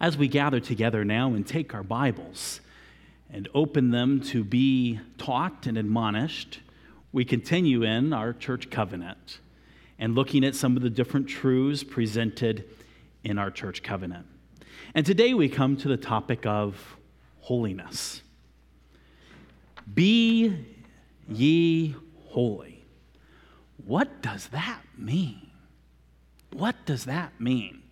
as we gather together now and take our Bibles and open them to be taught and admonished, we continue in our church covenant and looking at some of the different truths presented in our church covenant. And today we come to the topic of holiness. Be ye holy. What does that mean? What does that mean?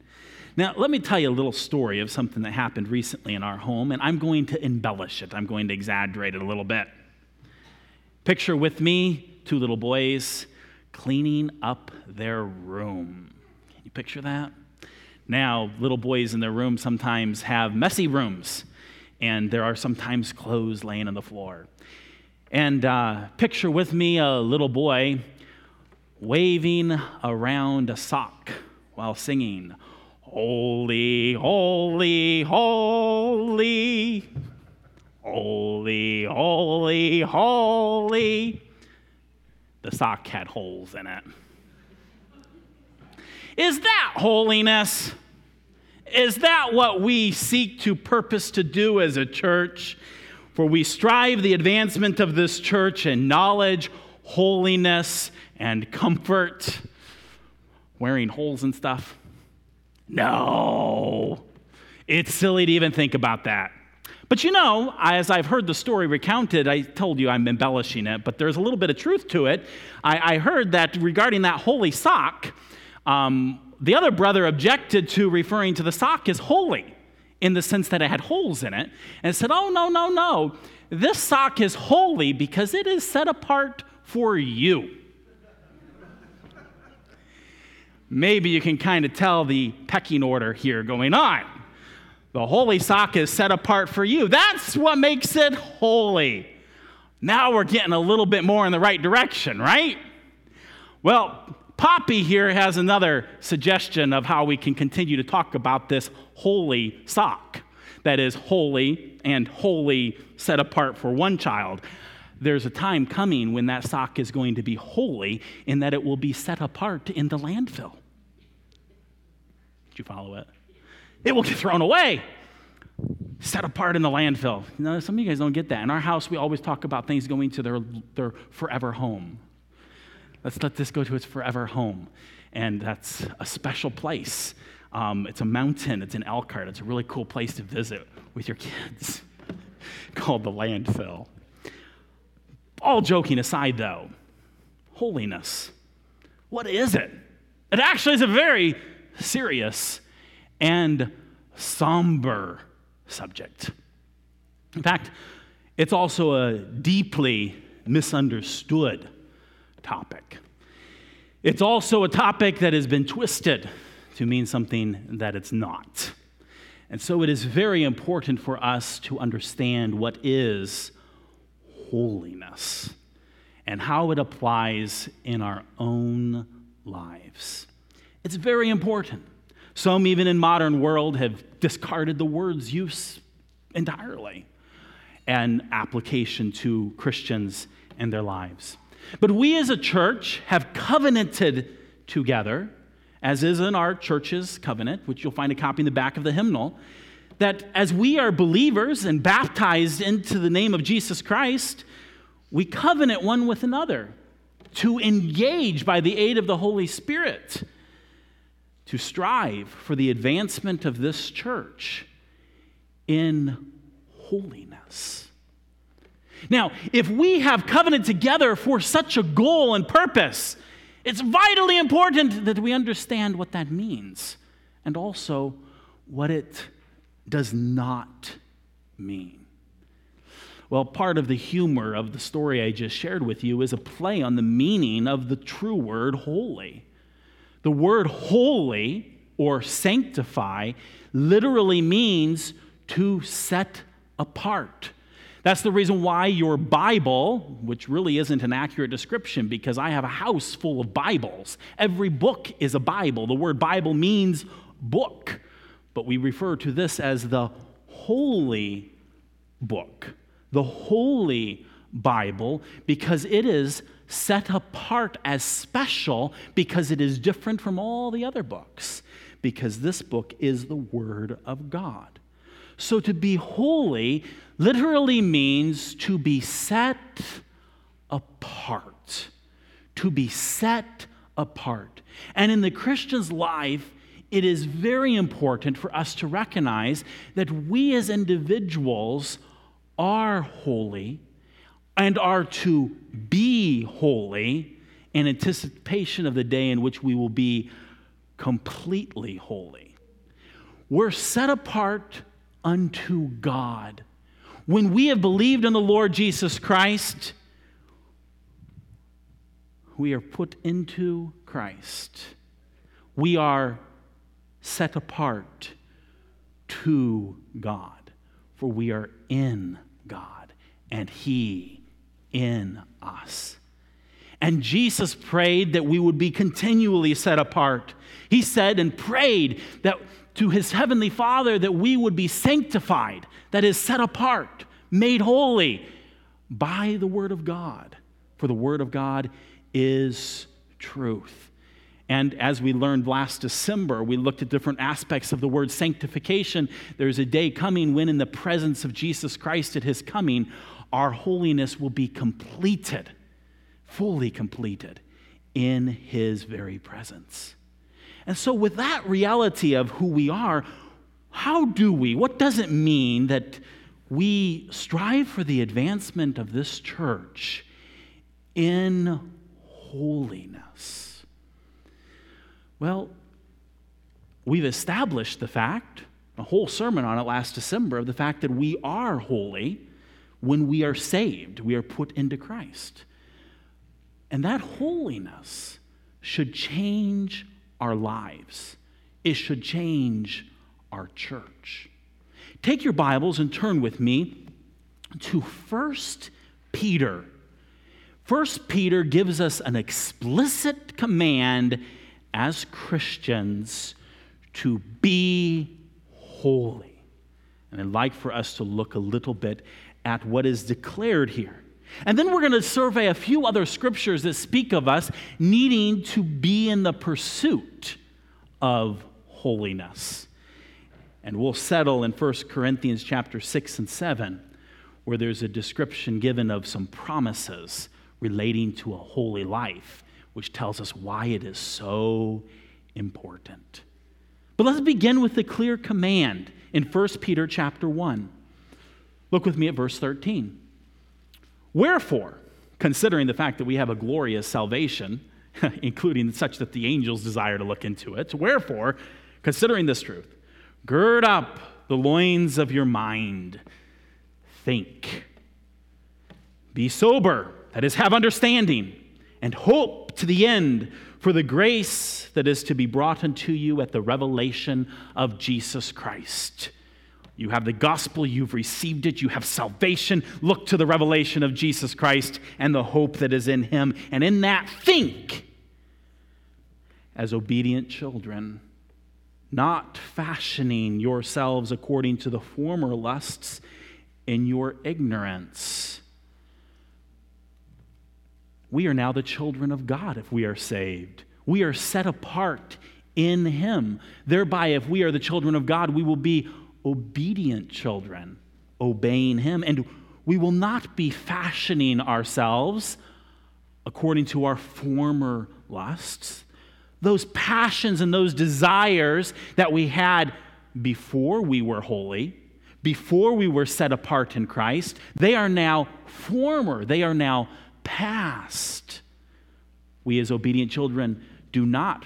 Now, let me tell you a little story of something that happened recently in our home, and I'm going to embellish it. I'm going to exaggerate it a little bit. Picture with me two little boys cleaning up their room. Can you picture that? Now, little boys in their room sometimes have messy rooms, and there are sometimes clothes laying on the floor. And uh, picture with me a little boy waving around a sock while singing, Holy, holy, holy, holy, holy, holy. The sock had holes in it. Is that holiness? Is that what we seek to purpose to do as a church? For we strive the advancement of this church in knowledge, holiness, and comfort. Wearing holes and stuff? No. It's silly to even think about that. But you know, as I've heard the story recounted, I told you I'm embellishing it, but there's a little bit of truth to it. I, I heard that regarding that holy sock, um, the other brother objected to referring to the sock as holy in the sense that it had holes in it, and said, Oh, no, no, no. This sock is holy because it is set apart for you. Maybe you can kind of tell the pecking order here going on. The holy sock is set apart for you. That's what makes it holy. Now we're getting a little bit more in the right direction, right? Well, Poppy here has another suggestion of how we can continue to talk about this holy sock that is holy and holy set apart for one child. There's a time coming when that sock is going to be holy in that it will be set apart in the landfill. Did you follow it? It will get thrown away, set apart in the landfill. Some of you guys don't get that. In our house, we always talk about things going to their, their forever home. Let's let this go to its forever home. And that's a special place. Um, it's a mountain, it's in Elkhart. It's a really cool place to visit with your kids called the landfill. All joking aside, though, holiness. What is it? It actually is a very serious and somber subject. In fact, it's also a deeply misunderstood topic. It's also a topic that has been twisted to mean something that it's not. And so it is very important for us to understand what is holiness and how it applies in our own lives. It's very important. Some, even in modern world, have discarded the word's use entirely and application to Christians and their lives. But we as a church have covenanted together, as is in our church's covenant, which you'll find a copy in the back of the hymnal, that as we are believers and baptized into the name of Jesus Christ, we covenant one with another to engage by the aid of the Holy Spirit to strive for the advancement of this church in holiness. Now, if we have covenant together for such a goal and purpose, it's vitally important that we understand what that means and also what it does not mean. Well, part of the humor of the story I just shared with you is a play on the meaning of the true word holy. The word holy or sanctify literally means to set apart. That's the reason why your Bible, which really isn't an accurate description because I have a house full of Bibles, every book is a Bible. The word Bible means book, but we refer to this as the holy book, the holy Bible, because it is set apart as special because it is different from all the other books because this book is the Word of God. So to be holy literally means to be set apart. To be set apart. And in the Christian's life, it is very important for us to recognize that we as individuals are holy and are to be holy in anticipation of the day in which we will be completely holy. We're set apart unto God. When we have believed in the Lord Jesus Christ, we are put into Christ. We are set apart to God, for we are in God and He in us. And Jesus prayed that we would be continually set apart. He said and prayed that to his heavenly Father that we would be sanctified, that is, set apart, made holy by the Word of God. For the Word of God is truth. And as we learned last December, we looked at different aspects of the word sanctification. There's a day coming when, in the presence of Jesus Christ at his coming, our holiness will be completed, fully completed in his very presence. And so, with that reality of who we are, how do we, what does it mean that we strive for the advancement of this church in holiness? Well, we've established the fact, a whole sermon on it last December, of the fact that we are holy when we are saved, we are put into Christ. And that holiness should change our lives, it should change our church. Take your Bibles and turn with me to 1 Peter. 1 Peter gives us an explicit command as Christians to be holy. And I'd like for us to look a little bit at what is declared here. And then we're going to survey a few other scriptures that speak of us needing to be in the pursuit of holiness. And we'll settle in 1 Corinthians chapter 6 and 7 where there's a description given of some promises relating to a holy life, which tells us why it is so important. But let's begin with the clear command in 1 Peter chapter 1. Look with me at verse 13. Wherefore, considering the fact that we have a glorious salvation, including such that the angels desire to look into it, wherefore, considering this truth, gird up the loins of your mind, think, be sober, that is, have understanding, and hope to the end for the grace that is to be brought unto you at the revelation of Jesus Christ. You have the gospel, you've received it, you have salvation. Look to the revelation of Jesus Christ and the hope that is in him. And in that, think as obedient children, not fashioning yourselves according to the former lusts in your ignorance. We are now the children of God if we are saved. We are set apart in Him. Thereby, if we are the children of God, we will be obedient children, obeying Him. And we will not be fashioning ourselves according to our former lusts. Those passions and those desires that we had before we were holy, before we were set apart in Christ, they are now former, they are now past. We, as obedient children, do not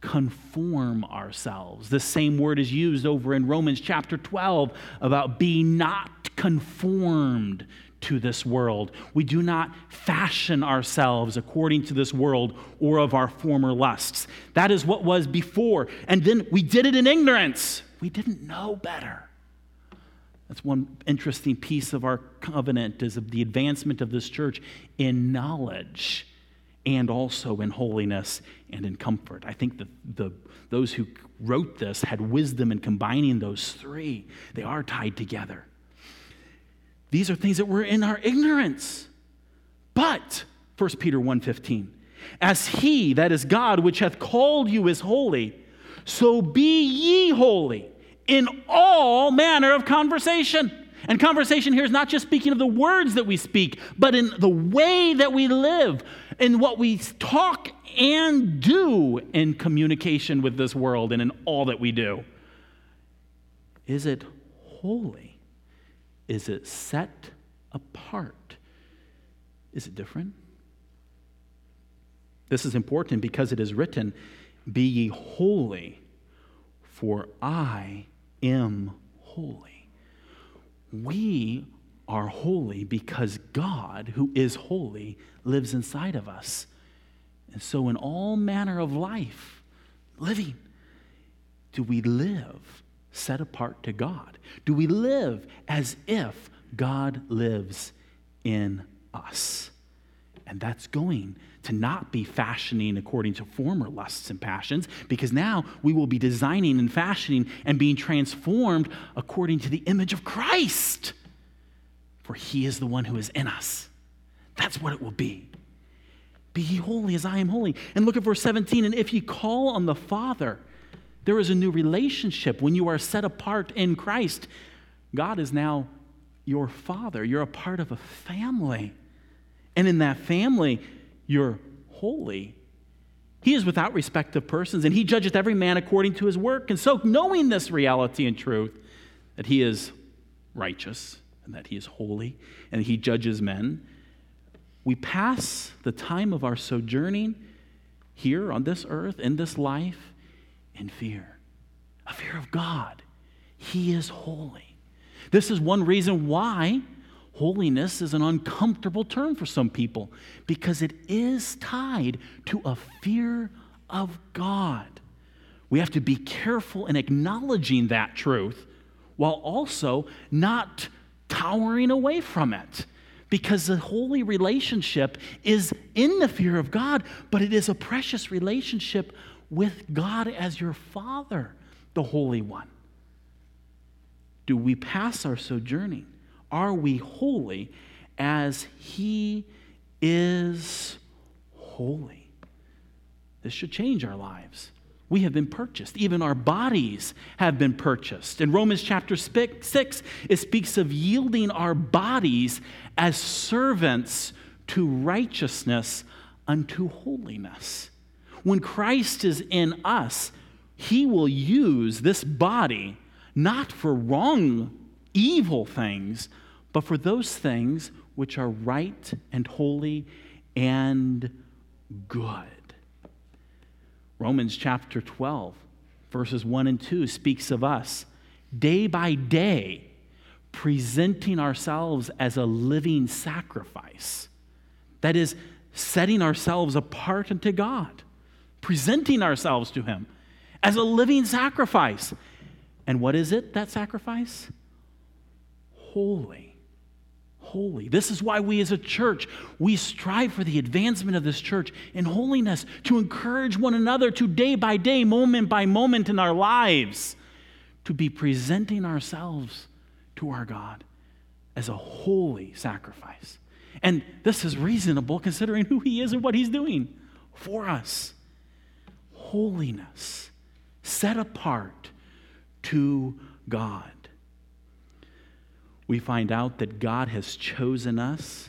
conform ourselves. The same word is used over in Romans chapter 12 about be not conformed to this world. We do not fashion ourselves according to this world or of our former lusts. That is what was before. And then we did it in ignorance. We didn't know better. That's one interesting piece of our covenant is of the advancement of this church in knowledge and also in holiness and in comfort. I think that the, those who wrote this had wisdom in combining those three. They are tied together. These are things that were in our ignorance. But, 1 Peter 1.15, as he, that is God, which hath called you is holy, So be ye holy in all manner of conversation. And conversation here is not just speaking of the words that we speak, but in the way that we live, in what we talk and do in communication with this world and in all that we do. Is it holy? Is it set apart? Is it different? This is important because it is written, Be ye holy, for I am holy. We are holy because God, who is holy, lives inside of us. And so, in all manner of life, living, do we live set apart to God? Do we live as if God lives in us? And that's going to not be fashioning according to former lusts and passions, because now we will be designing and fashioning and being transformed according to the image of Christ. For he is the one who is in us. That's what it will be. Be ye holy as I am holy. And look at verse 17. And if ye call on the Father, there is a new relationship when you are set apart in Christ. God is now your Father. You're a part of a family. And in that family, you're holy. He is without respect of persons, and he judgeth every man according to his work. And so, knowing this reality and truth, that he is righteous and that he is holy and he judges men, we pass the time of our sojourning here on this earth, in this life, in fear a fear of God. He is holy. This is one reason why holiness is an uncomfortable term for some people because it is tied to a fear of God. We have to be careful in acknowledging that truth while also not towering away from it because the holy relationship is in the fear of God, but it is a precious relationship with God as your Father, the Holy One. Do we pass our sojourning? Are we holy as He is holy? This should change our lives. We have been purchased. Even our bodies have been purchased. In Romans chapter 6, it speaks of yielding our bodies as servants to righteousness unto holiness. When Christ is in us, he will use this body not for wrong, evil things, but for those things which are right and holy and good. Romans chapter 12, verses 1 and 2 speaks of us day by day presenting ourselves as a living sacrifice. That is, setting ourselves apart unto God, presenting ourselves to Him as a living sacrifice. And what is it, that sacrifice? Holy holy. This is why we as a church, we strive for the advancement of this church in holiness, to encourage one another to day by day, moment by moment in our lives, to be presenting ourselves to our God as a holy sacrifice. And this is reasonable considering who He is and what He's doing for us. Holiness, set apart to God we find out that God has chosen us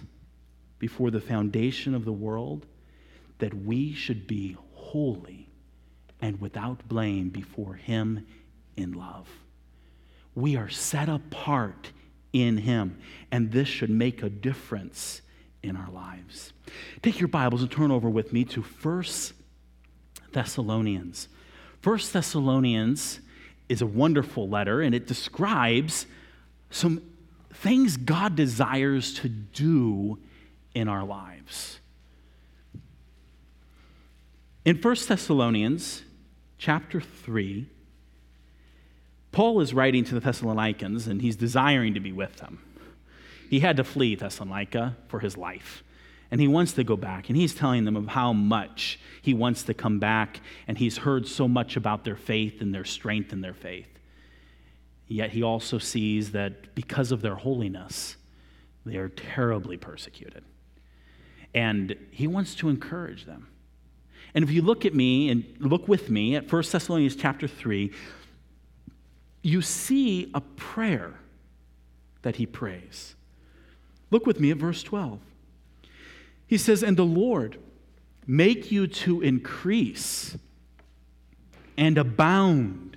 before the foundation of the world, that we should be holy and without blame before Him in love. We are set apart in Him, and this should make a difference in our lives. Take your Bibles and turn over with me to First Thessalonians. First Thessalonians is a wonderful letter, and it describes some things God desires to do in our lives. In 1 Thessalonians chapter 3, Paul is writing to the Thessalonians and he's desiring to be with them. He had to flee Thessalonica for his life. And he wants to go back. And he's telling them of how much he wants to come back. And he's heard so much about their faith and their strength in their faith. Yet he also sees that because of their holiness, they are terribly persecuted. And he wants to encourage them. And if you look at me and look with me at 1 Thessalonians chapter 3, you see a prayer that he prays. Look with me at verse 12. He says, And the Lord make you to increase and abound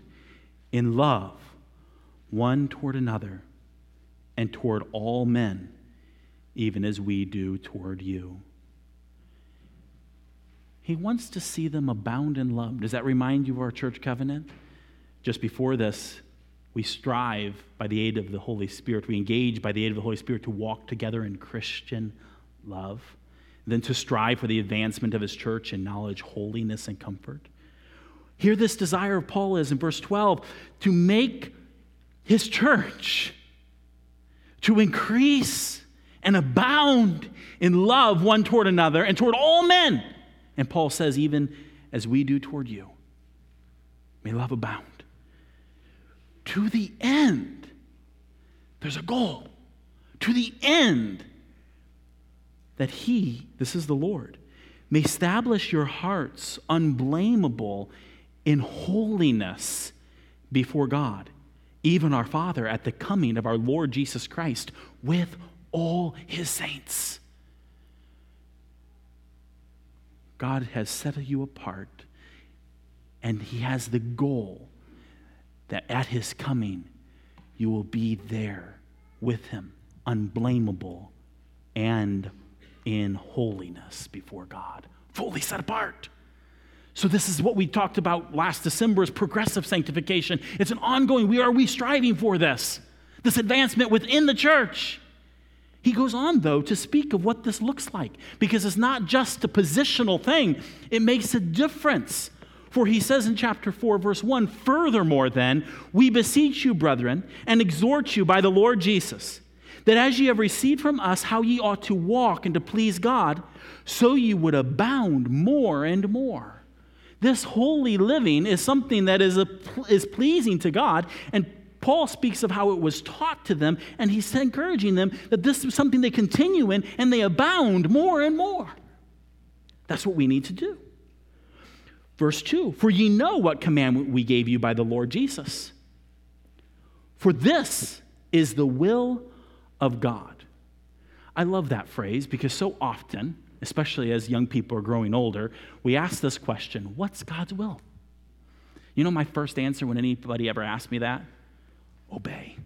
in love one toward another and toward all men, even as we do toward you. He wants to see them abound in love. Does that remind you of our church covenant? Just before this, we strive by the aid of the Holy Spirit, we engage by the aid of the Holy Spirit to walk together in Christian love, then to strive for the advancement of his church in knowledge, holiness, and comfort. Here, this desire of Paul is in verse 12 to make his church to increase and abound in love one toward another and toward all men and Paul says, even as we do toward you, may love abound. To the end, there's a goal. To the end, that He, this is the Lord, may establish your hearts unblameable in holiness before God, even our Father, at the coming of our Lord Jesus Christ with all His saints. God has set you apart, and He has the goal that at His coming, you will be there with Him, unblameable and in holiness before God, fully set apart. So this is what we talked about last December is progressive sanctification. It's an ongoing, we are we striving for this, this advancement within the church. He goes on, though, to speak of what this looks like because it's not just a positional thing, it makes a difference. For he says in chapter 4, verse 1 Furthermore, then, we beseech you, brethren, and exhort you by the Lord Jesus, that as ye have received from us how ye ought to walk and to please God, so ye would abound more and more. This holy living is something that is, a, is pleasing to God, and Paul speaks of how it was taught to them, and he's encouraging them that this is something they continue in and they abound more and more. That's what we need to do. Verse 2 For ye know what commandment we gave you by the Lord Jesus. For this is the will of God. I love that phrase because so often, especially as young people are growing older, we ask this question What's God's will? You know, my first answer when anybody ever asked me that? obey.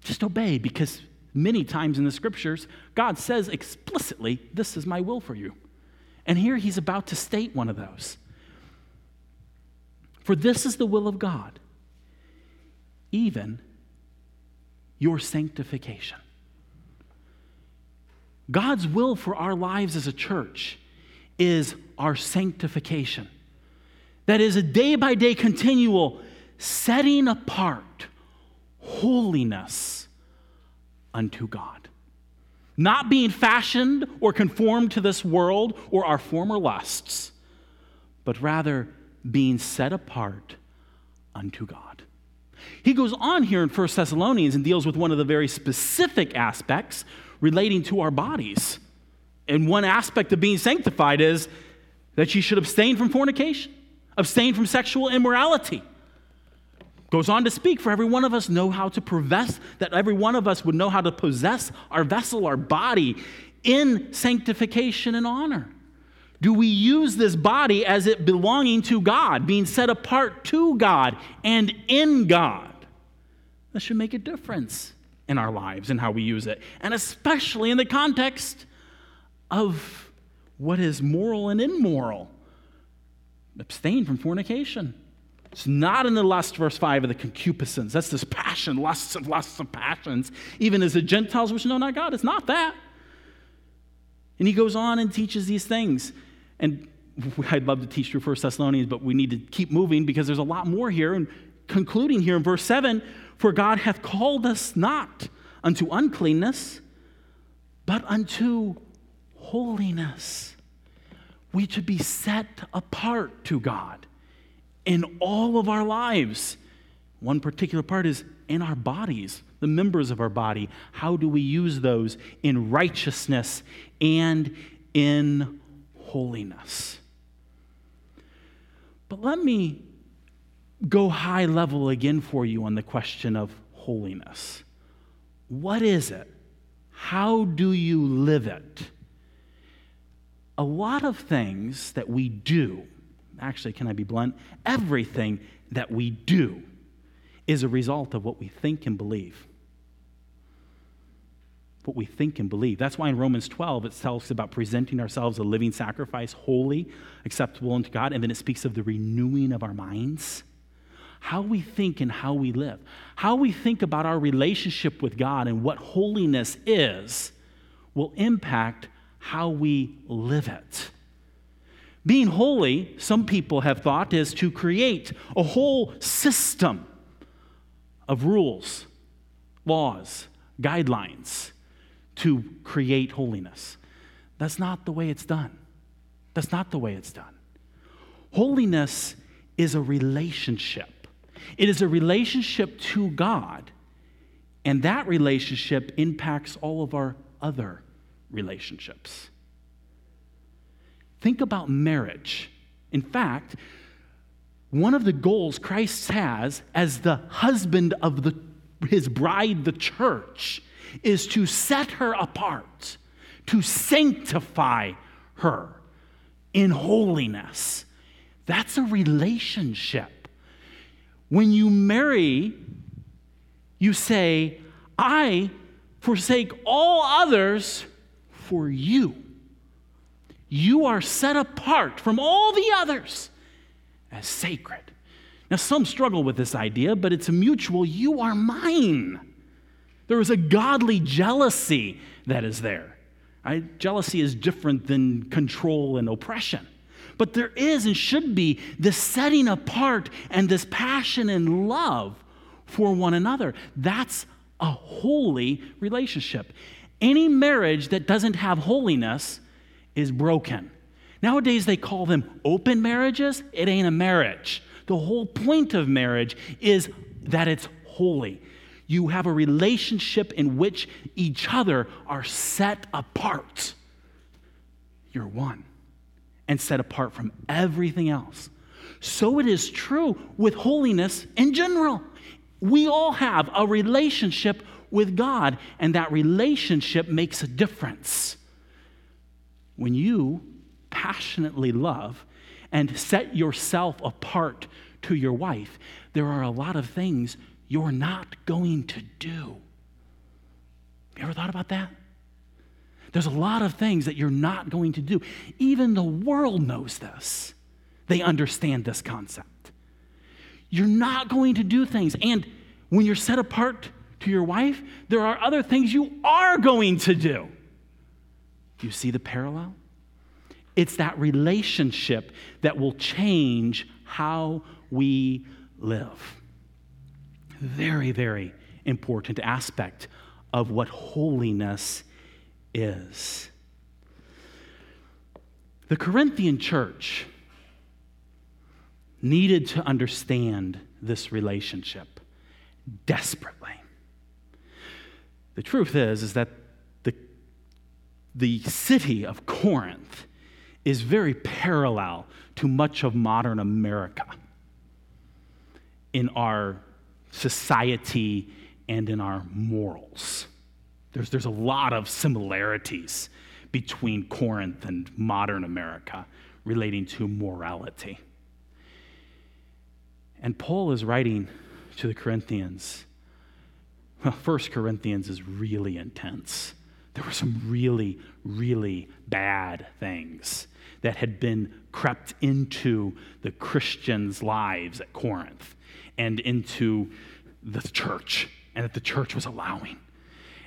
Just obey because many times in the scriptures, God says explicitly, This is my will for you. And here he's about to state one of those. For this is the will of God, even your sanctification. God's will for our lives as a church is our sanctification. That is a day by day continual setting apart holiness unto God. Not being fashioned or conformed to this world or our former lusts, but rather being set apart unto God. He goes on here in 1 Thessalonians and deals with one of the very specific aspects relating to our bodies. And one aspect of being sanctified is that you should abstain from fornication, abstain from sexual immorality Goes on to speak, for every one of us know how to possess, that every one of us would know how to possess our vessel, our body, in sanctification and honor. Do we use this body as it belonging to God, being set apart to God and in God? That should make a difference in our lives and how we use it, and especially in the context of what is moral and immoral. Abstain from fornication. It's not in the lust, verse 5, of the concupiscence. That's this passion, lusts of lusts of passions. Even as the Gentiles which know not God, it's not that. And he goes on and teaches these things. And I'd love to teach through First Thessalonians, but we need to keep moving because there's a lot more here. And concluding here in verse 7 For God hath called us not unto uncleanness, but unto holiness. We to be set apart to God in all of our lives. One particular part is in our bodies, the members of our body. How do we use those in righteousness and in holiness? But let me go high level again for you on the question of holiness. What is it? How do you live it? A lot of things that we do, actually, can I be blunt? Everything that we do is a result of what we think and believe. What we think and believe. That's why in Romans 12 it tells about presenting ourselves a living sacrifice, holy, acceptable unto God, and then it speaks of the renewing of our minds how we think and how we live, how we think about our relationship with God and what holiness is, will impact how we live it. Being holy, some people have thought, is to create a whole system of rules, laws, guidelines to create holiness. That's not the way it's done. That's not the way it's done. Holiness is a relationship. It is a relationship to God, and that relationship impacts all of our other relationships. Think about marriage. In fact, one of the goals Christ has as the husband of the, his bride, the church, is to set her apart, to sanctify her in holiness. That's a relationship. When you marry, you say, I forsake all others for you. You are set apart from all the others as sacred. Now, some struggle with this idea, but it's a mutual, you are mine. There is a godly jealousy that is there. Right? Jealousy is different than control and oppression. But there is and should be this setting apart and this passion and love for one another. That's a holy relationship. Any marriage that doesn't have holiness is broken. Nowadays, they call them open marriages. It ain't a marriage. The whole point of marriage is that it's holy. You have a relationship in which each other are set apart. You're one and set apart from everything else. So it is true with holiness in general. We all have a relationship with God, and that relationship makes a difference. When you passionately love and set yourself apart to your wife, there are a lot of things you're not going to do. You ever thought about that? There's a lot of things that you're not going to do. Even the world knows this, they understand this concept. You're not going to do things. And when you're set apart to your wife, there are other things you are going to do. You see the parallel? It's that relationship that will change how we live. Very, very important aspect of what holiness is. The Corinthian church needed to understand this relationship desperately. The truth is, is that the, the city of Corinth is very parallel to much of modern America in our society and in our morals. There's, there's a lot of similarities between Corinth and modern America relating to morality. And Paul is writing to the Corinthians. Well, First Corinthians is really intense. There were some really, really bad things that had been crept into the Christians' lives at Corinth and into the church, and that the church was allowing.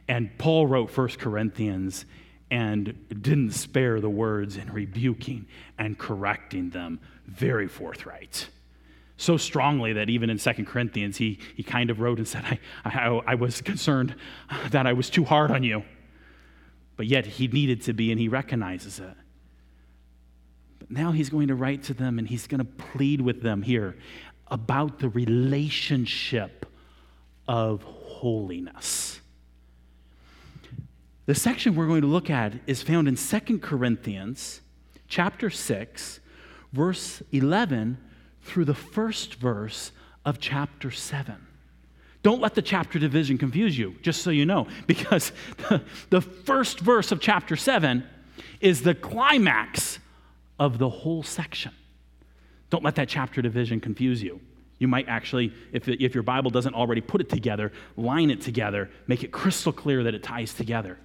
And Paul wrote 1 Corinthians and didn't spare the words in rebuking and correcting them very forthright. So strongly that even in 2 Corinthians, he, he kind of wrote and said, I, I, I was concerned that I was too hard on you. But yet he needed to be, and he recognizes it. But now he's going to write to them and he's going to plead with them here about the relationship of holiness. The section we're going to look at is found in 2 Corinthians chapter 6, verse 11 through the first verse of chapter 7. Don't let the chapter division confuse you, just so you know, because the, the first verse of chapter 7 is the climax of the whole section. Don't let that chapter division confuse you. You might actually, if, if your Bible doesn't already put it together, line it together, make it crystal clear that it ties together.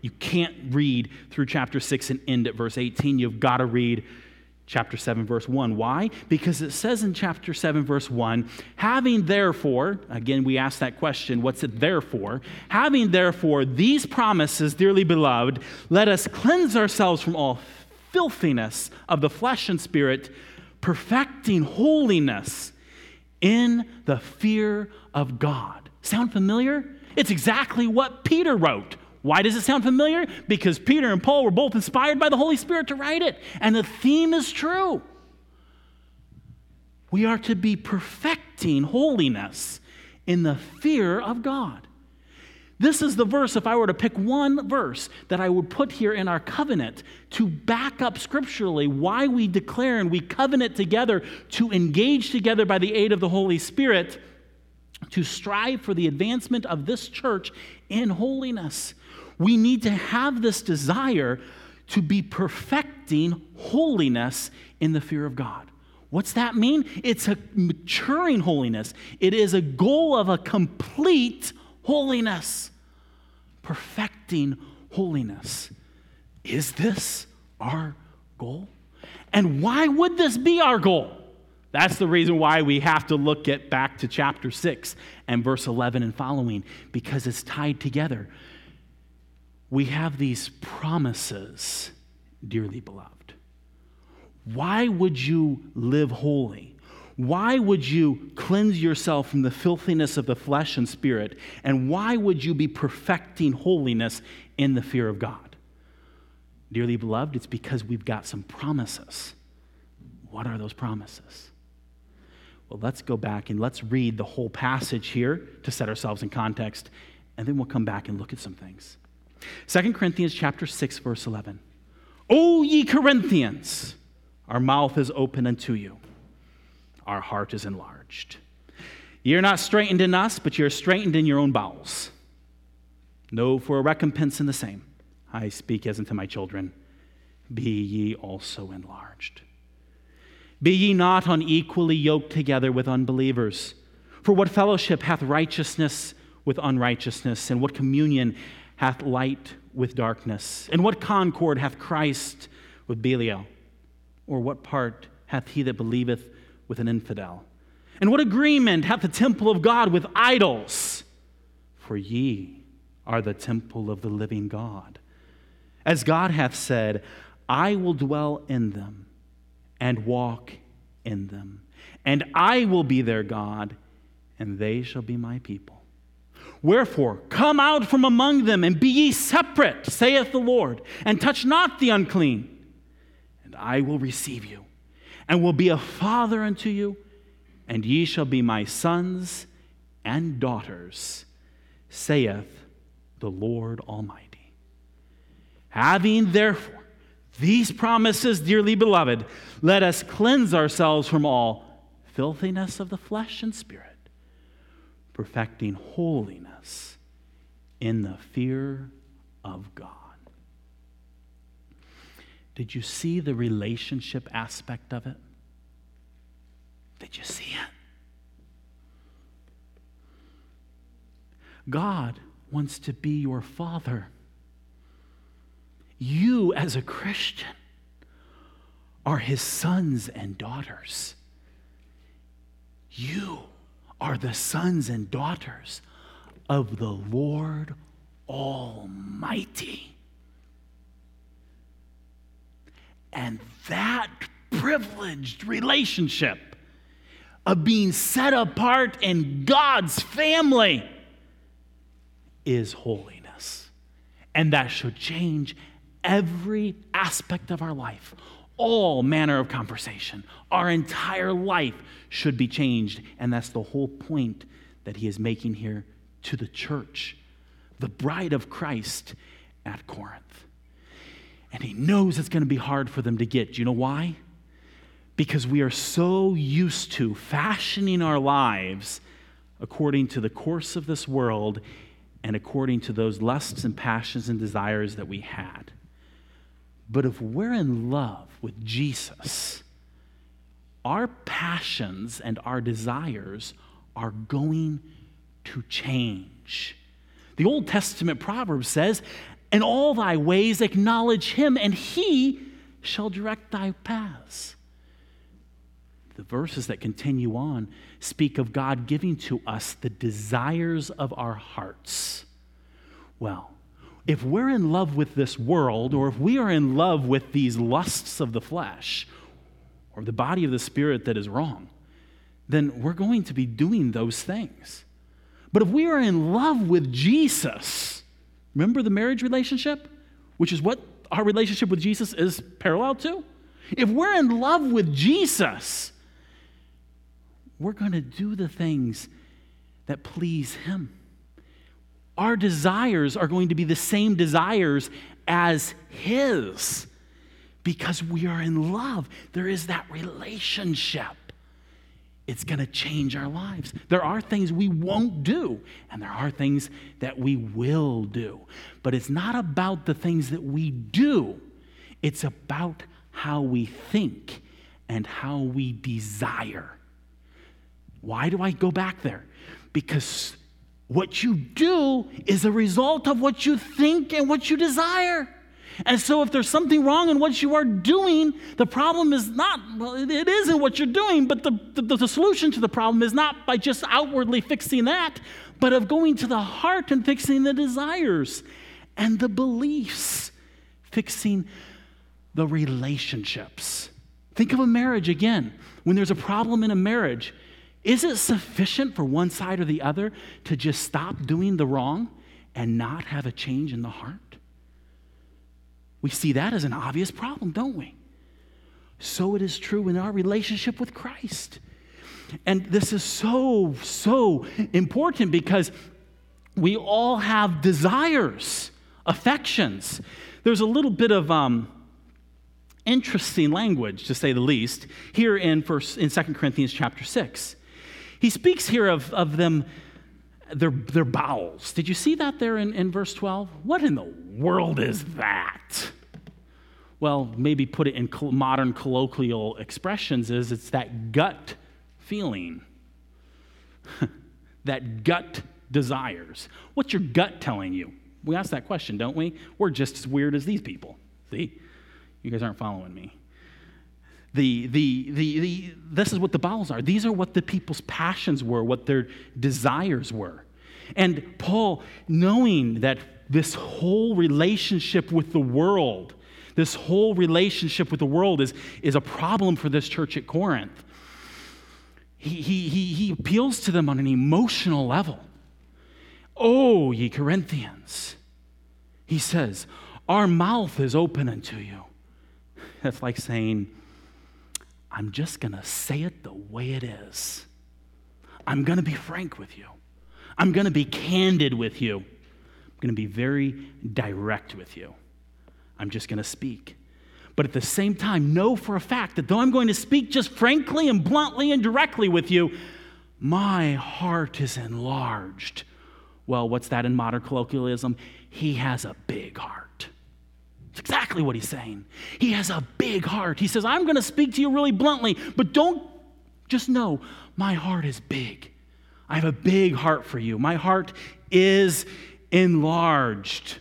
You can't read through chapter 6 and end at verse 18. You've got to read chapter 7, verse 1. Why? Because it says in chapter 7, verse 1, having therefore, again, we ask that question, what's it therefore? Having therefore these promises, dearly beloved, let us cleanse ourselves from all filthiness of the flesh and spirit, perfecting holiness in the fear of God. Sound familiar? It's exactly what Peter wrote. Why does it sound familiar? Because Peter and Paul were both inspired by the Holy Spirit to write it. And the theme is true. We are to be perfecting holiness in the fear of God. This is the verse, if I were to pick one verse that I would put here in our covenant to back up scripturally why we declare and we covenant together to engage together by the aid of the Holy Spirit to strive for the advancement of this church in holiness. We need to have this desire to be perfecting holiness in the fear of God. What's that mean? It's a maturing holiness. It is a goal of a complete holiness. Perfecting holiness. Is this our goal? And why would this be our goal? That's the reason why we have to look at back to chapter 6 and verse 11 and following because it's tied together we have these promises, dearly beloved. Why would you live holy? Why would you cleanse yourself from the filthiness of the flesh and spirit? And why would you be perfecting holiness in the fear of God? Dearly beloved, it's because we've got some promises. What are those promises? Well, let's go back and let's read the whole passage here to set ourselves in context, and then we'll come back and look at some things. 2 Corinthians chapter 6 verse 11. O ye Corinthians, our mouth is open unto you. Our heart is enlarged. You're not straitened in us, but you're straitened in your own bowels. No, for a recompense in the same. I speak as unto my children. Be ye also enlarged. Be ye not unequally yoked together with unbelievers. For what fellowship hath righteousness with unrighteousness, and what communion hath light with darkness? And what concord hath Christ with Belial? Or what part hath he that believeth with an infidel? And what agreement hath the temple of God with idols? For ye are the temple of the living God. As God hath said, I will dwell in them and walk in them, and I will be their God, and they shall be my people. Wherefore, come out from among them and be ye separate, saith the Lord, and touch not the unclean, and I will receive you, and will be a father unto you, and ye shall be my sons and daughters, saith the Lord Almighty. Having therefore these promises, dearly beloved, let us cleanse ourselves from all filthiness of the flesh and spirit perfecting holiness in the fear of God. Did you see the relationship aspect of it? Did you see it? God wants to be your father. You, as a Christian, are his sons and daughters. You are the sons and daughters of the Lord Almighty. And that privileged relationship of being set apart in God's family is holiness. And that should change every aspect of our life, all manner of conversation. Our entire life should be changed. And that's the whole point that he is making here to the church, the bride of Christ at Corinth. And he knows it's going to be hard for them to get. Do you know why? because we are so used to fashioning our lives according to the course of this world and according to those lusts and passions and desires that we had. But if we're in love with Jesus, our passions and our desires are going to change. The Old Testament proverb says, In all thy ways acknowledge him, and he shall direct thy paths. The verses that continue on speak of God giving to us the desires of our hearts. Well, if we're in love with this world, or if we are in love with these lusts of the flesh, or the body of the spirit that is wrong, then we're going to be doing those things. But if we are in love with Jesus, remember the marriage relationship, which is what our relationship with Jesus is parallel to? If we're in love with Jesus, we're going to do the things that please Him. Our desires are going to be the same desires as His because we are in love. There is that relationship. It's going to change our lives. There are things we won't do, and there are things that we will do. But it's not about the things that we do, it's about how we think and how we desire. Why do I go back there? Because what you do is a result of what you think and what you desire. And so, if there's something wrong in what you are doing, the problem is not, well, it isn't what you're doing, but the, the, the, solution to the problem is not by just outwardly fixing that, but of going to the heart and fixing the desires and the beliefs, fixing the relationships. Think of a marriage again. When there's a problem in a marriage, is it sufficient for one side or the other to just stop doing the wrong and not have a change in the heart? We see that as an obvious problem, don't we? So it is true in our relationship with Christ. And this is so, so important because we all have desires, affections. There's a little bit of um, interesting language, to say the least, here in, first, in 2 Corinthians chapter 6. He speaks here of, of them, their, their bowels. Did you see that there in, in verse 12? What in the world is that? Well, maybe put it in modern colloquial expressions is it's that gut feeling. that gut desires. What's your gut telling you? We ask that question, don't we? We're just as weird as these people. See? You guys aren't following me. The, the, the, the, this is what the bowels are. These are what the people's passions were, what their desires were. And Paul, knowing that this whole relationship with the world, this whole relationship with the world is, is a problem for this church at Corinth, he, he, he, he appeals to them on an emotional level. Oh, ye Corinthians, he says, our mouth is open unto you. That's like saying, I'm just going to say it the way it is. I'm going to be frank with you. I'm going to be candid with you. I'm going to be very direct with you. I'm just going to speak. But at the same time, know for a fact that though I'm going to speak just frankly and bluntly and directly with you, my heart is enlarged. Well, what's that in modern colloquialism? He has a big heart. Exactly what he's saying. He has a big heart. He says, I'm going to speak to you really bluntly, but don't just know my heart is big. I have a big heart for you. My heart is enlarged.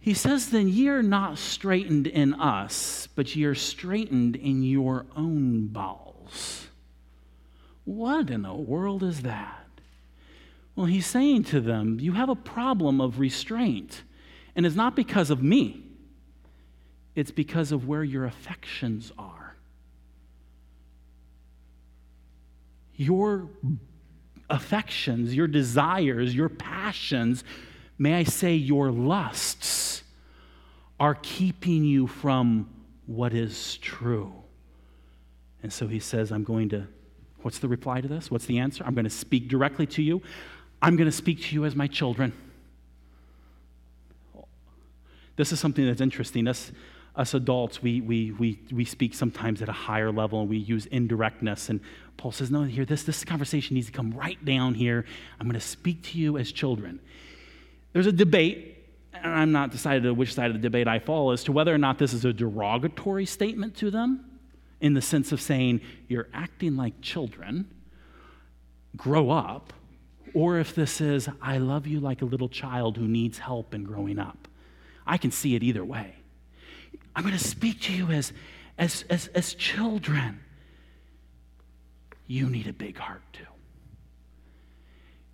He says, Then ye are not straitened in us, but ye are straitened in your own bowels. What in the world is that? Well, he's saying to them, You have a problem of restraint. And it's not because of me, it's because of where your affections are. Your affections, your desires, your passions, may I say, your lusts, are keeping you from what is true. And so he says, I'm going to, what's the reply to this? What's the answer? I'm going to speak directly to you. I'm going to speak to you as my children. This is something that's interesting. This, us adults, we, we, we, we speak sometimes at a higher level and we use indirectness. And Paul says, No, here, this, this conversation needs to come right down here. I'm going to speak to you as children. There's a debate, and I'm not decided which side of the debate I fall as to whether or not this is a derogatory statement to them in the sense of saying, You're acting like children, grow up, or if this is, I love you like a little child who needs help in growing up. I can see it either way. I'm going to speak to you as, as, as, as children. You need a big heart too.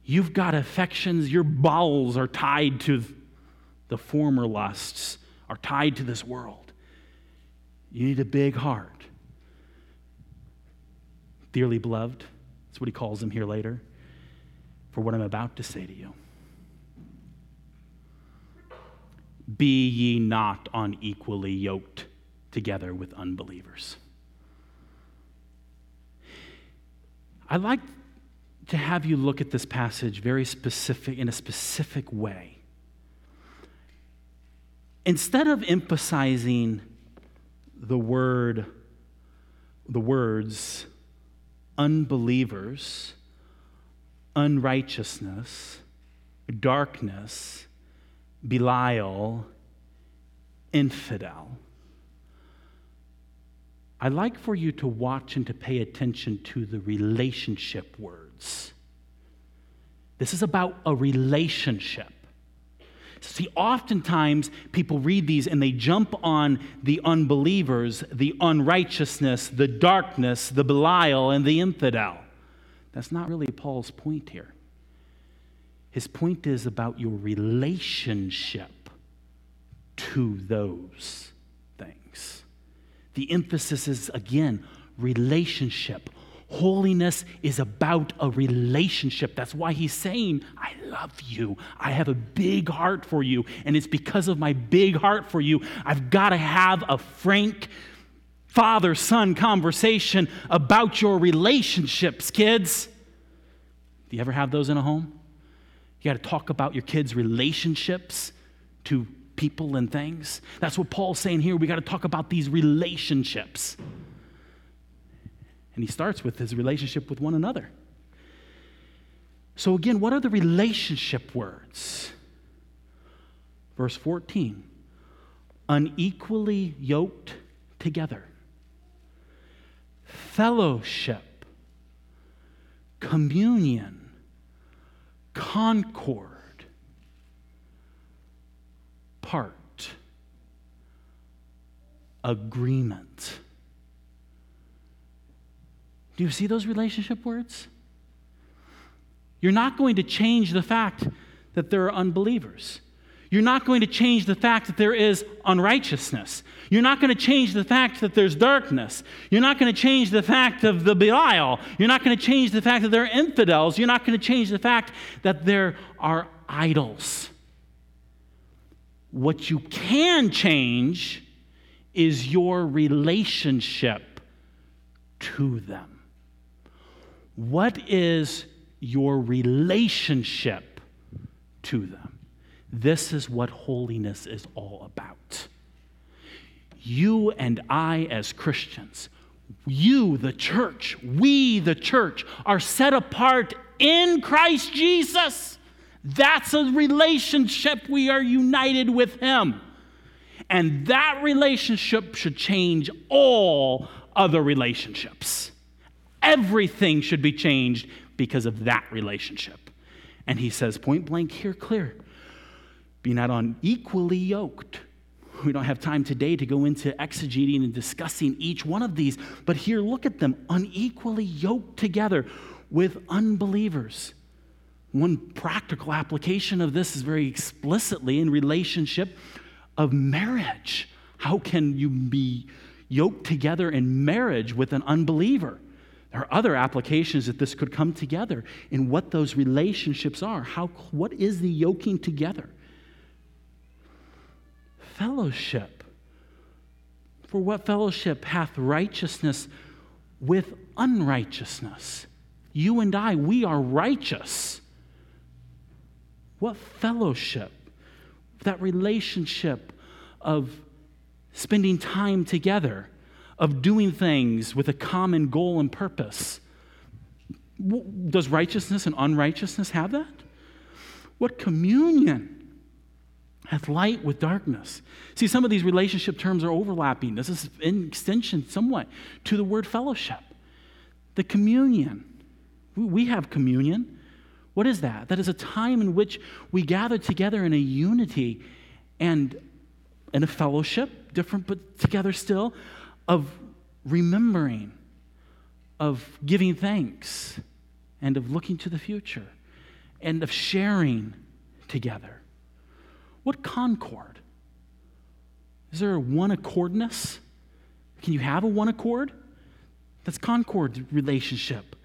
You've got affections, your bowels are tied to the former lusts, are tied to this world. You need a big heart. Dearly beloved, that's what he calls them here later, for what I'm about to say to you. Be ye not unequally yoked together with unbelievers. I'd like to have you look at this passage very specific in a specific way. Instead of emphasizing the word, the words unbelievers, unrighteousness, darkness, Belial, infidel. I'd like for you to watch and to pay attention to the relationship words. This is about a relationship. See, oftentimes people read these and they jump on the unbelievers, the unrighteousness, the darkness, the Belial, and the infidel. That's not really Paul's point here. His point is about your relationship to those things. The emphasis is, again, relationship. Holiness is about a relationship. That's why he's saying, I love you. I have a big heart for you. And it's because of my big heart for you, I've got to have a frank father son conversation about your relationships, kids. Do you ever have those in a home? You got to talk about your kids' relationships to people and things. That's what Paul's saying here. We got to talk about these relationships. And he starts with his relationship with one another. So, again, what are the relationship words? Verse 14 unequally yoked together, fellowship, communion concord, part, agreement. Do you see those relationship words? You're not going to change the fact that there are unbelievers. You're not going to change the fact that there is unrighteousness. You're not going to change the fact that there's darkness. You're not going to change the fact of the Belial. You're not going to change the fact that there are infidels. You're not going to change the fact that there are idols. What you can change is your relationship to them. What is your relationship to them? This is what holiness is all about. You and I, as Christians, you, the church, we, the church, are set apart in Christ Jesus. That's a relationship. We are united with Him. And that relationship should change all other relationships. Everything should be changed because of that relationship. And he says, point blank here, clear be not unequally yoked. We don't have time today to go into exegeting and discussing each one of these, but here, look at them unequally yoked together with unbelievers. One practical application of this is very explicitly in relationship of marriage. How can you be yoked together in marriage with an unbeliever? There are other applications that this could come together in what those relationships are. How, what is the yoking together? Fellowship. For what fellowship hath righteousness with unrighteousness? You and I, we are righteous. What fellowship? That relationship of spending time together, of doing things with a common goal and purpose. Does righteousness and unrighteousness have that? What communion hath light with darkness? See, some of these relationship terms are overlapping. This is in extension somewhat to the word fellowship. The communion. We have communion. What is that? That is a time in which we gather together in a unity and in a fellowship, different but together still, of remembering, of giving thanks, and of looking to the future, and of sharing together. What concord? Is there a one accordness? Can you have a one accord? That's concord relationship.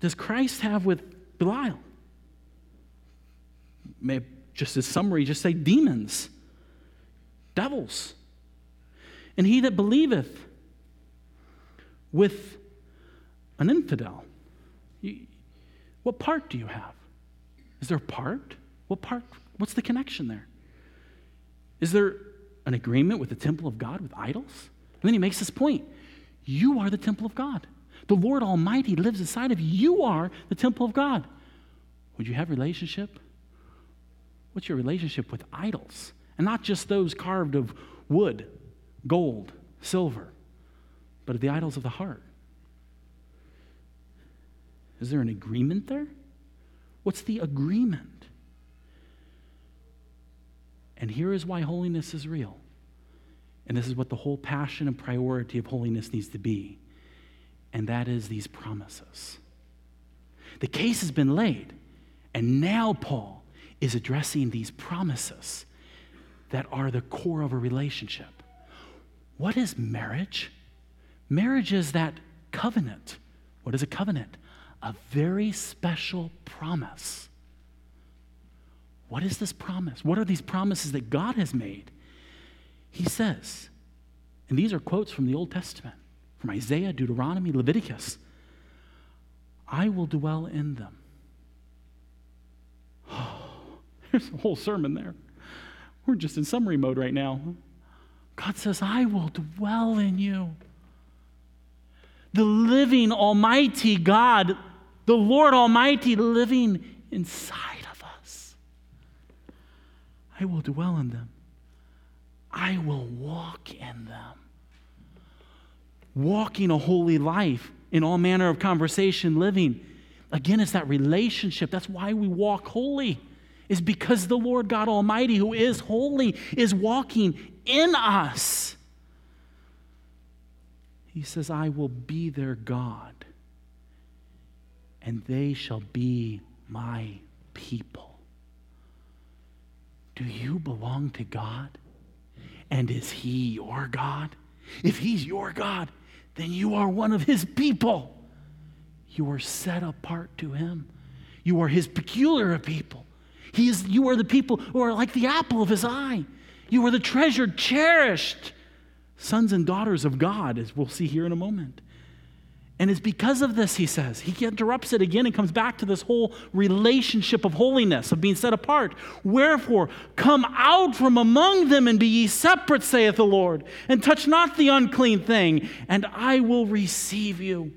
Does Christ have with Belial? May just as summary, just say demons, devils. And he that believeth with an infidel. What part do you have? Is there a part? What part? What's the connection there? Is there an agreement with the temple of God with idols? And then he makes this point You are the temple of God. The Lord Almighty lives inside of you. You are the temple of God. Would you have relationship? What's your relationship with idols? And not just those carved of wood, gold, silver but of the idols of the heart. Is there an agreement there? What's the agreement? And here is why holiness is real. And this is what the whole passion and priority of holiness needs to be. And that is these promises. The case has been laid, and now Paul is addressing these promises that are the core of a relationship. What is marriage? Marriage is that covenant. What is a covenant? A very special promise. What is this promise? What are these promises that God has made? He says, and these are quotes from the Old Testament, from Isaiah, Deuteronomy, Leviticus I will dwell in them. Oh, there's a whole sermon there. We're just in summary mode right now. God says, I will dwell in you the living Almighty God, the Lord Almighty living inside. I will dwell in them, I will walk in them. Walking a holy life in all manner of conversation, living. Again, it's that relationship. That's why we walk holy, is because the Lord God Almighty, who is holy, is walking in us. He says, I will be their God, and they shall be my people. Do you belong to God? And is He your God? If He's your God, then you are one of His people. You are set apart to Him. You are His peculiar people. He is, you are the people who are like the apple of His eye. You are the treasured, cherished sons and daughters of God, as we'll see here in a moment. And it's because of this, he says. He interrupts it again and comes back to this whole relationship of holiness, of being set apart. Wherefore, come out from among them and be ye separate, saith the Lord, and touch not the unclean thing, and I will receive you.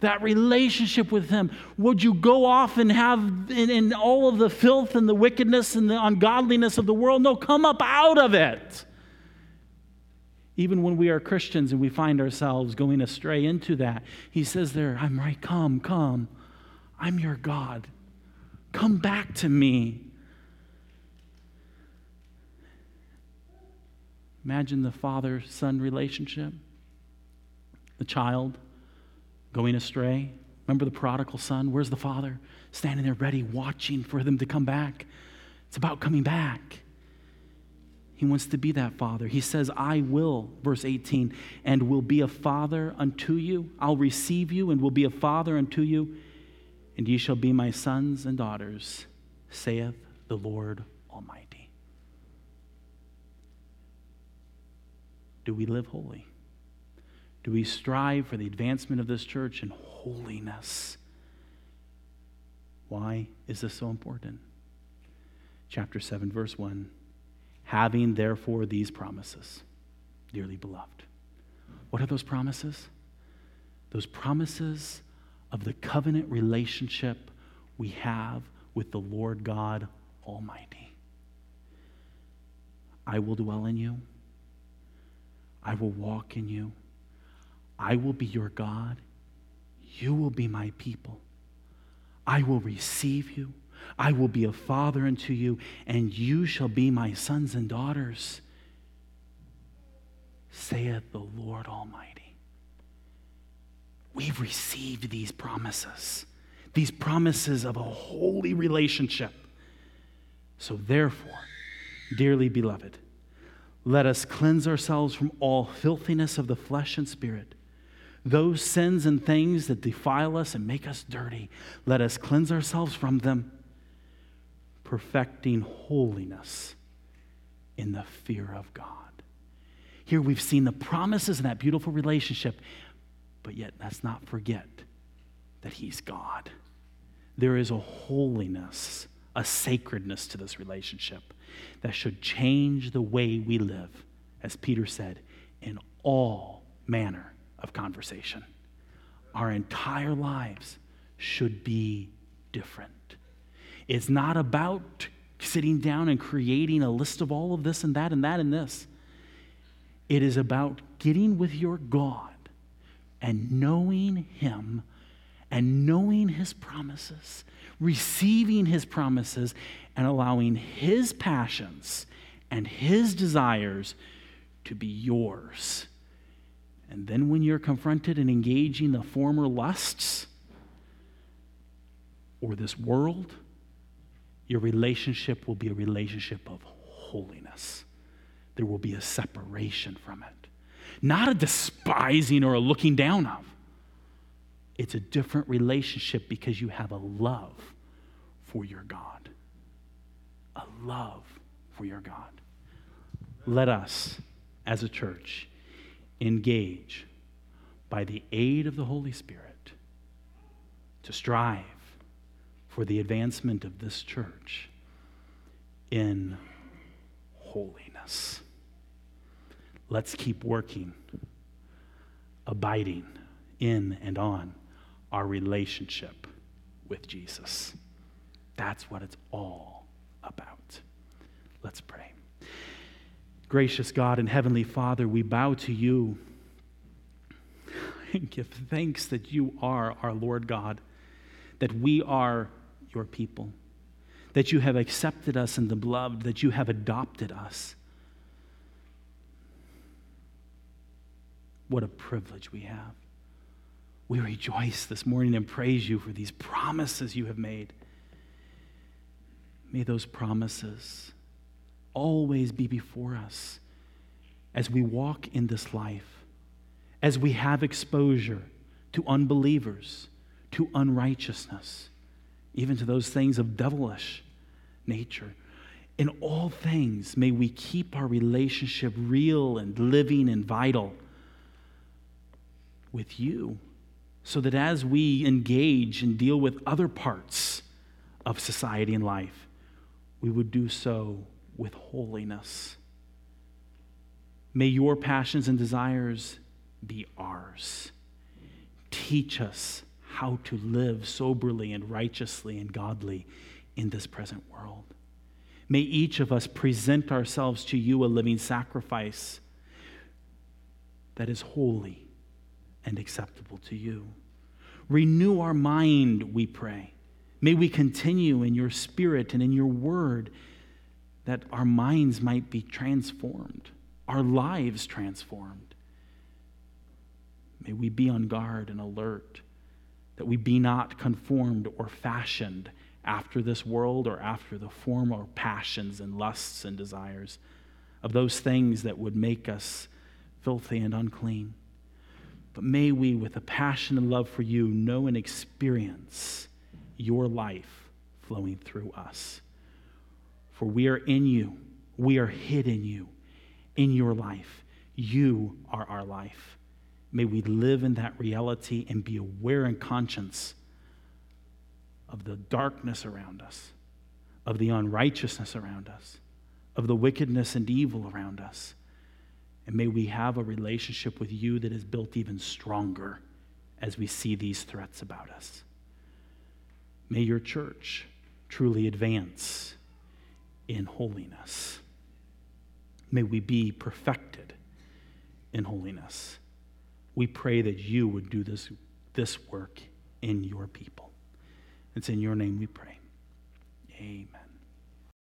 That relationship with Him. Would you go off and have in, in all of the filth and the wickedness and the ungodliness of the world? No, come up out of it even when we are Christians and we find ourselves going astray into that, he says there, I'm right, come, come. I'm your God. Come back to me. Imagine the father son relationship, the child going astray. Remember the prodigal son? Where's the father? Standing there ready, watching for them to come back. It's about coming back. He wants to be that father. He says, I will, verse 18, and will be a father unto you. I'll receive you and will be a father unto you, and ye shall be my sons and daughters, saith the Lord Almighty. Do we live holy? Do we strive for the advancement of this church in holiness? Why is this so important? Chapter 7, verse 1 having therefore these promises. dearly beloved. What are those promises? Those promises of the covenant relationship we have with the Lord God Almighty. I will dwell in you. I will walk in you. I will be your God. You will be my people. I will receive you. I will be a father unto you, and you shall be my sons and daughters, saith the Lord Almighty. We've received these promises, these promises of a holy relationship. So, therefore, dearly beloved, let us cleanse ourselves from all filthiness of the flesh and spirit. Those sins and things that defile us and make us dirty, let us cleanse ourselves from them, perfecting holiness in the fear of God. Here we've seen the promises in that beautiful relationship, but yet let's not forget that He's God. There is a holiness, a sacredness to this relationship that should change the way we live, as Peter said, in all manner of conversation. Our entire lives should be different. It's not about sitting down and creating a list of all of this and that and that and this. It is about getting with your God and knowing Him and knowing His promises, receiving His promises, and allowing His passions and His desires to be yours. And then when you're confronted and engaging the former lusts or this world, your relationship will be a relationship of holiness. There will be a separation from it, not a despising or a looking down of. It's a different relationship because you have a love for your God a love for your God. Let us, as a church, engage by the aid of the Holy Spirit to strive for the advancement of this church in holiness. Let's keep working, abiding in and on our relationship with Jesus. That's what it's all about. Let's pray. Gracious God and Heavenly Father, we bow to you and give thanks that you are our Lord God, that we are your people, that you have accepted us in the beloved, that you have adopted us. What a privilege we have. We rejoice this morning and praise you for these promises you have made. May those promises always be before us as we walk in this life, as we have exposure to unbelievers, to unrighteousness, even to those things of devilish nature. In all things, may we keep our relationship real and living and vital with you, so that as we engage and deal with other parts of society and life, we would do so with holiness. May your passions and desires be ours. Teach us how to live soberly and righteously and godly in this present world. May each of us present ourselves to you a living sacrifice that is holy and acceptable to you. Renew our mind, we pray May we continue in your spirit and in your word that our minds might be transformed, our lives transformed. May we be on guard and alert, that we be not conformed or fashioned after this world or after the former passions and lusts and desires of those things that would make us filthy and unclean. But may we, with a passion and love for you, know and experience your life flowing through us. For we are in you, we are hid in you, in your life. You are our life. May we live in that reality and be aware and conscious of the darkness around us, of the unrighteousness around us, of the wickedness and evil around us. And may we have a relationship with you that is built even stronger as we see these threats about us. May your church truly advance in holiness. May we be perfected in holiness. We pray that you would do this, this work in your people. It's in your name we pray. Amen.